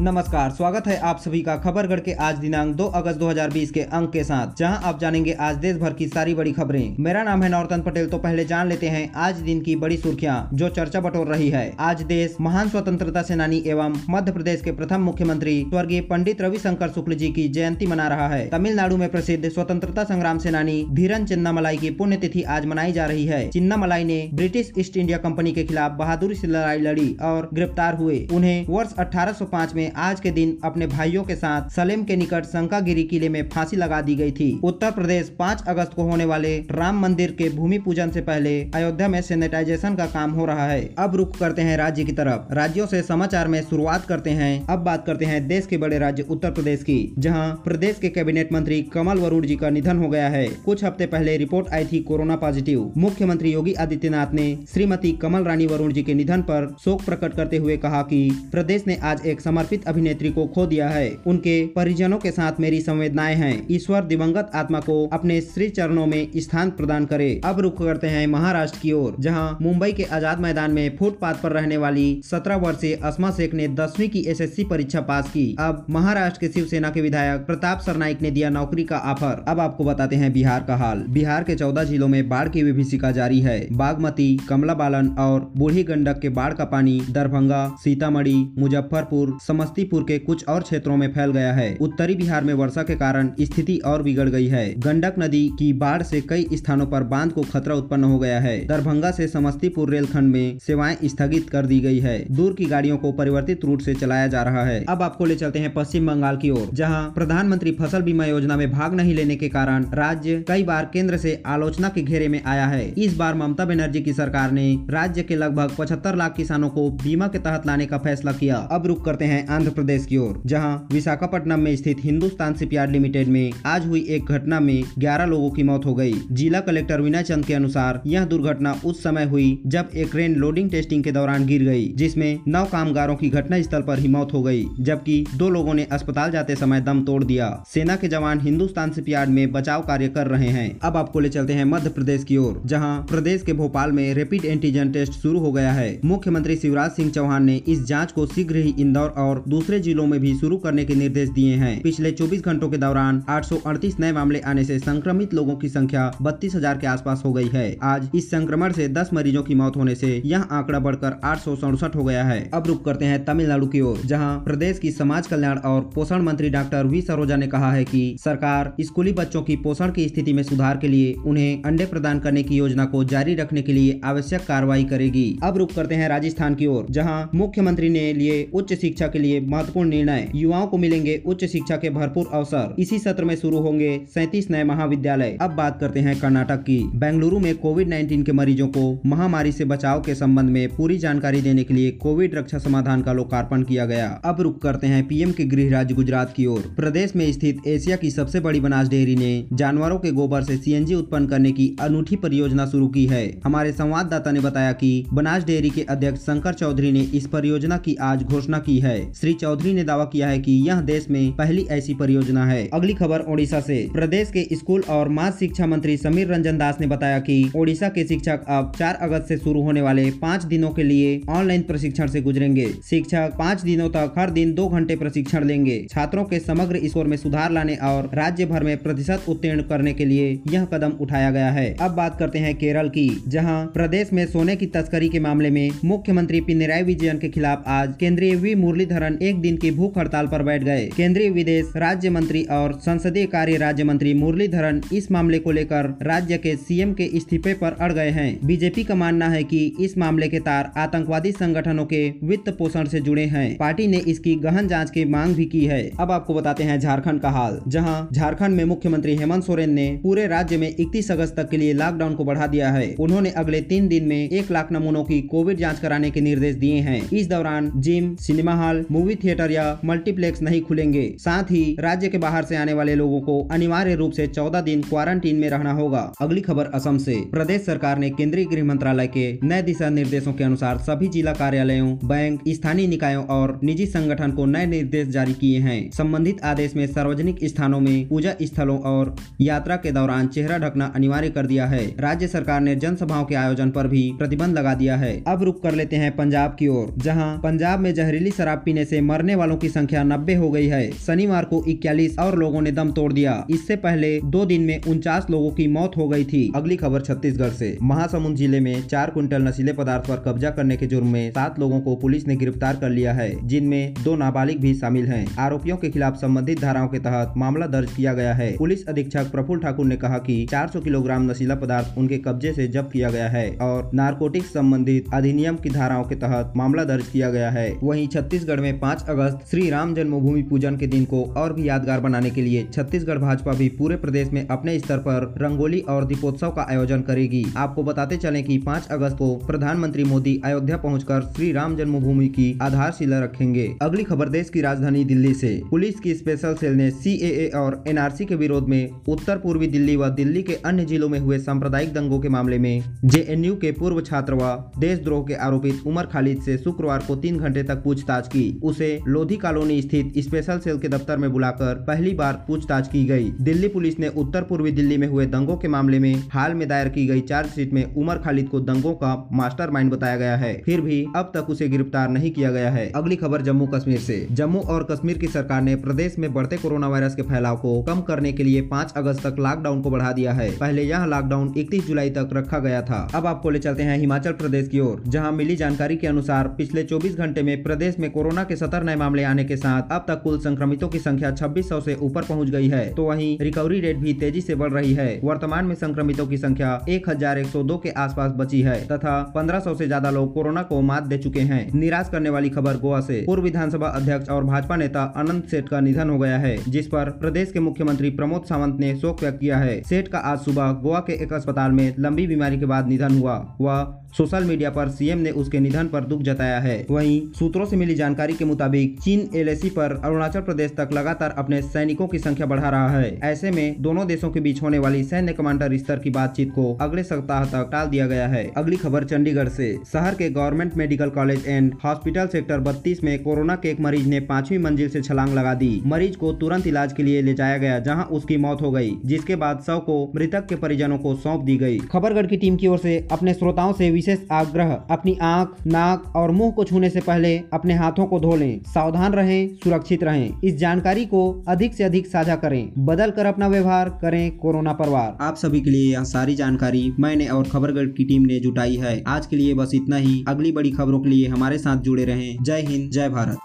नमस्कार, स्वागत है आप सभी का खबरगढ़ के आज दिनांक 2 अगस्त 2020 के अंक के साथ, जहाँ आप जानेंगे आज देश भर की सारी बड़ी खबरें। मेरा नाम है नौरतन पटेल तो पहले जान लेते हैं आज दिन की बड़ी सुर्खियाँ, जो चर्चा बटोर रही है। आज देश महान स्वतंत्रता सेनानी एवं मध्य प्रदेश के प्रथम मुख्यमंत्री स्वर्गीय पंडित रविशंकर शुक्ल जी की जयंती मना रहा है। तमिलनाडु में प्रसिद्ध स्वतंत्रता संग्राम सेनानी धीरन चिन्नामलाई की पुण्यतिथि आज मनाई जा रही है। चिन्नामलाई ने ब्रिटिश ईस्ट इंडिया कंपनी के खिलाफ बहादुरी से लड़ाई लड़ी और गिरफ़्तार हुए। उन्हें वर्ष 1805 में आज के दिन अपने भाइयों के साथ सलेम के निकट संकागिरी किले में फांसी लगा दी गई थी। उत्तर प्रदेश 5 अगस्त को होने वाले राम मंदिर के भूमि पूजन से पहले अयोध्या में सैनिटाइजेशन का काम हो रहा है। अब रुख करते हैं राज्य की तरफ़। राज्यों से समाचार में शुरुआत करते हैं। अब बात करते हैं देश के बड़े राज्य उत्तर प्रदेश की, जहाँ प्रदेश के कैबिनेट मंत्री कमल वरुण जी का निधन हो गया है। कुछ हफ़्ते पहले रिपोर्ट आई थी कोरोना पॉजिटिव। मुख्यमंत्री योगी आदित्यनाथ ने श्रीमती कमल रानी वरुण जी के निधन पर शोक प्रकट करते हुए कहा कि प्रदेश ने आज एक समर्पित अभिनेत्री को खो दिया है। उनके परिजनों के साथ मेरी संवेदनाएँ हैं। ईश्वर दिवंगत आत्मा को अपने श्री चरणों में स्थान प्रदान करे। अब रुख करते हैं महाराष्ट्र की ओर, जहाँ मुंबई के आज़ाद मैदान में फुटपाथ पर रहने वाली सत्रह वर्षीय अस्मा शेख ने दसवीं की एसएससी परीक्षा पास की। अब महाराष्ट्र के शिवसेना के विधायक प्रताप सरनाइक ने दिया नौकरी का ऑफ़र अब आपको बताते हैं बिहार का हाल। बिहार के चौदह जिलों में बाढ़ की विभीषिका जारी है। बागमती, कमला बालन और बूढ़ी गंडक के बाढ़ का पानी दरभंगा, सीतामढ़ी, मुजफ्फरपुर समस्तीपुर के कुछ और क्षेत्रों में फैल गया है। उत्तरी बिहार में वर्षा के कारण स्थिति और बिगड़ गई है। गंडक नदी की बाढ़ से कई स्थानों पर बाँध को खतरा उत्पन्न हो गया है। दरभंगा से समस्तीपुर रेलखंड में सेवाएँ स्थगित कर दी गई है। दूर की गाड़ियों को परिवर्तित रूट से चलाया जा रहा है। अब आपको ले चलते हैं पश्चिम बंगाल की ओर, जहाँ प्रधानमंत्री फ़सल बीमा योजना में भाग नहीं लेने के कारण राज्य कई बार केंद्र से आलोचना के घेरे में आया है। इस बार ममता बनर्जी की सरकार ने राज्य के लगभग पचहत्तर लाख किसानों को बीमा के तहत लाने का फैसला किया। अब रुक करते हैं आंध्र प्रदेश की ओर, जहाँ विशाखापट्टनम में स्थित हिंदुस्तान शिपयार्ड लिमिटेड में आज हुई एक घटना में 11 लोगों की मौत हो गई। जिला कलेक्टर विनय चंद के अनुसार, यह दुर्घटना उस समय हुई जब एक क्रेन लोडिंग टेस्टिंग के दौरान गिर गई, जिसमें नौ कामगारों की घटना स्थल पर ही मौत हो गई, जबकि दो लोगों ने अस्पताल जाते समय दम तोड़ दिया। सेना के जवान हिंदुस्तान शिपयार्ड में बचाव कार्य कर रहे हैं। अब आपको ले चलते हैं मध्य प्रदेश की ओर, जहाँ प्रदेश के भोपाल में रैपिड एंटीजन टेस्ट शुरू हो गया है। मुख्यमंत्री शिवराज सिंह चौहान ने इस जाँच को शीघ्र ही इंदौर और दूसरे जिलों में भी शुरू करने के निर्देश दिए हैं। पिछले 24 घंटों के दौरान 838 नए मामले आने से संक्रमित लोगों की संख्या बत्तीस के आसपास हो गई है। आज इस संक्रमण से 10 मरीजों की मौत होने से यह आंकड़ा बढ़कर आठ सौ सड़सठ हो गया है। अब रुक करते हैं तमिलनाडु की ओर, जहाँ प्रदेश की समाज कल्याण और पोषण मंत्री डॉक्टर वी सरोजा ने कहा है कि सरकार स्कूली बच्चों की पोषण की स्थिति में सुधार के लिए उन्हें अंडे प्रदान करने की योजना को जारी रखने के लिए आवश्यक कार्रवाई करेगी। अब रुक करते हैं राजस्थान की ओर, जहाँ मुख्यमंत्री ने लिए उच्च शिक्षा के लिए महत्वपूर्ण निर्णय युवाओं को मिलेंगे उच्च शिक्षा के भरपूर अवसर। इसी सत्र में शुरू होंगे सैतीस नए महाविद्यालय। अब बात करते हैं कर्नाटक की। बेंगलुरु में कोविड 19 के मरीजों को महामारी से बचाव के संबंध में पूरी जानकारी देने के लिए कोविड रक्षा समाधान का लोकार्पण किया गया। अब रुक करते हैं पीएम के गृह राज्य गुजरात की ओर। प्रदेश में स्थित एशिया की सबसे बड़ी बनास डेयरी ने जानवरों के गोबर से सीएनजी उत्पन्न करने की अनूठी परियोजना शुरू की है। हमारे संवाददाता ने बताया कि बनास डेयरी के अध्यक्ष शंकर चौधरी ने इस परियोजना की आज घोषणा की है। श्री चौधरी ने दावा किया है कि यह देश में पहली ऐसी परियोजना है। अगली खबर ओडिशा से। प्रदेश के स्कूल और माध्यमिक शिक्षा मंत्री समीर रंजन दास ने बताया कि ओडिशा के शिक्षक अब 4 अगस्त से शुरू होने वाले पाँच दिनों के लिए ऑनलाइन प्रशिक्षण से गुजरेंगे। शिक्षक पाँच दिनों तक हर दिन दो घंटे प्रशिक्षण लेंगे। छात्रों के समग्र स्कोर में सुधार लाने और राज्य भर में प्रतिशत उत्तीर्ण करने के लिए यह कदम उठाया गया है। अब बात करते हैं केरल की, जहाँ प्रदेश में सोने की तस्करी के मामले में मुख्यमंत्री पिनराई विजयन के खिलाफ आज केंद्रीय वी मुरलीधरन एक दिन की भूख हड़ताल पर बैठ गए। केंद्रीय विदेश राज्य मंत्री और संसदीय कार्य राज्य मंत्री मुरलीधरन इस मामले को लेकर राज्य के सीएम के इस्तीफे पर अड़ गए हैं। बीजेपी का मानना है कि इस मामले के तार आतंकवादी संगठनों के वित्त पोषण से जुड़े हैं। पार्टी ने इसकी गहन जाँच की मांग भी की है। अब आपको बताते हैं झारखंड का हाल, जहाँ झारखंड में मुख्यमंत्री हेमंत सोरेन ने पूरे राज्य में इकतीस अगस्त तक के लिए लॉकडाउन को बढ़ा दिया है। उन्होंने अगले तीन दिन में एक लाख नमूनों की कोविड जाँच कराने के निर्देश दिए हैं। इस दौरान gym, cinema hall movie theatre या मल्टीप्लेक्स नहीं खुलेंगे। साथ ही राज्य के बाहर से आने वाले लोगों को अनिवार्य रूप से चौदह दिन क्वारंटीन में रहना होगा। अगली खबर असम से। प्रदेश सरकार ने केंद्रीय गृह मंत्रालय के नए दिशा निर्देशों के अनुसार सभी जिला कार्यालयों, बैंक, स्थानीय निकायों और निजी संगठन को नए निर्देश जारी किए हैं। संबंधित आदेश में सार्वजनिक स्थानों में पूजा स्थलों और यात्रा के दौरान चेहरा ढकना अनिवार्य कर दिया है। राज्य सरकार ने जनसभाओं के आयोजन पर भी प्रतिबंध लगा दिया है। अब रुक कर लेते हैं पंजाब की ओर, जहाँ पंजाब में जहरीली शराब पीने से मरने वालों की संख्या नब्बे हो गई है। शनिवार को इक्यालीस और लोगों ने दम तोड़ दिया। इससे पहले दो दिन में उनचास लोगों की मौत हो गई थी। अगली खबर छत्तीसगढ़ से। महासमुंद ज़िले में चार क्विंटल नशीले पदार्थ पर कब्जा करने के जुर्म में सात लोगों को पुलिस ने गिरफ़्तार कर लिया है, जिनमें दो नाबालिग भी शामिल हैं। आरोपियों के खिलाफ संबंधित धाराओं के तहत मामला दर्ज किया गया है। पुलिस अधीक्षक प्रफुल्ल ठाकुर ने कहा कि 400 किलोग्राम नशीला पदार्थ उनके कब्जे से जब्त किया गया है और नारकोटिक संबंधित अधिनियम की धाराओं के तहत मामला दर्ज किया गया है। वही छत्तीसगढ़ में 5 अगस्त श्री राम जन्मभूमि पूजन के दिन को और भी यादगार बनाने के लिए छत्तीसगढ़ भाजपा भी पूरे प्रदेश में अपने स्तर पर रंगोली और दीपोत्सव का आयोजन करेगी। आपको बताते चले कि 5 अगस्त को प्रधानमंत्री मोदी अयोध्या पहुंचकर श्री राम जन्मभूमि की आधारशिला रखेंगे। अगली खबर देश की राजधानी दिल्ली से। पुलिस की स्पेशल सेल ने सी और एनआरसी के विरोध में उत्तर पूर्वी दिल्ली व दिल्ली के अन्य जिलों में हुए सांप्रदायिक दंगों के मामले में जेएनयू के पूर्व छात्र व देशद्रोह के आरोपित उमर खालिद से शुक्रवार को तीन घंटे तक पूछताछ की। उसे लोधी कॉलोनी स्थित स्पेशल सेल के दफ्तर में बुलाकर पहली बार पूछताछ की गई। दिल्ली पुलिस ने उत्तर पूर्वी दिल्ली में हुए दंगों के मामले में हाल में दायर की गई चार्जशीट में उमर खालिद को दंगों का मास्टरमाइंड बताया गया है। फिर भी अब तक उसे गिरफ़्तार नहीं किया गया है। अगली खबर जम्मू कश्मीर से। जम्मू और कश्मीर की सरकार ने प्रदेश में बढ़ते कोरोना वायरस के फैलाव को कम करने के लिए पाँच अगस्त तक लॉकडाउन को बढ़ा दिया है। पहले यह लॉकडाउन इकतीस जुलाई तक रखा गया था। अब आपको ले चलते हैं हिमाचल प्रदेश की ओर, जहाँ मिली जानकारी के अनुसार पिछले 24 घंटे में प्रदेश में कोरोना के सत्तर नए मामले आने के साथ अब तक कुल संक्रमितों की संख्या 2600 से ऊपर पहुँच गई है। तो वही रिकवरी रेट भी तेज़ी ऐसी बढ़ रही है। वर्तमान में संक्रमितों की संख्या 1102 के आसपास बची है तथा 1500 से ज़्यादा लोग कोरोना को मात दे चुके हैं। निराश करने वाली खबर गोवा से। पूर्व विधानसभा अध्यक्ष और भाजपा नेता अनंत सेठ का निधन हो गया है, जिस पर प्रदेश के मुख्यमंत्री प्रमोद सावंत ने शोक व्यक्त किया है। सेठ का आज सुबह गोवा के एक अस्पताल में लंबी बीमारी के बाद निधन हुआ। वह सोशल मीडिया पर सीएम ने उसके निधन पर दुख जताया है। वहीं सूत्रों से मिली जानकारी के मुताबिक, चीन, एलएसी पर अरुणाचल प्रदेश तक लगातार अपने सैनिकों की संख्या बढ़ा रहा है। ऐसे में, दोनों देशों के बीच होने वाली सैन्य कमांडर स्तर की बातचीत को अगले सप्ताह तक टाल दिया गया है। अगली खबर चंडीगढ़ से। शहर के government medical college and hospital sector बत्तीस में कोरोना के एक मरीज़ ने पांचवी मंजिल से छलांग लगा दी। मरीज़ को तुरंत इलाज के लिए ले जाया गया, जहाँ उसकी मौत हो गई, जिसके बाद शव को मृतक के परिजनों को सौंप दी गई। खबरगढ़ की टीम की ओर से अपने श्रोताओं से विशेष आग्रह, अपनी आँख, नाक और मुँह को छूने से पहले अपने हाथों को धो लें सावधान रहें, सुरक्षित रहें। इस जानकारी को अधिक से अधिक साझा करें। बदल कर अपना व्यवहार करें कोरोना परवार। आप सभी के लिए यह सारी जानकारी मैंने और खबरगढ़ की टीम ने जुटाई है। आज के लिए बस इतना ही। अगली बड़ी खबरों के लिए हमारे साथ जुड़े रहें। जय हिंद, जय भारत।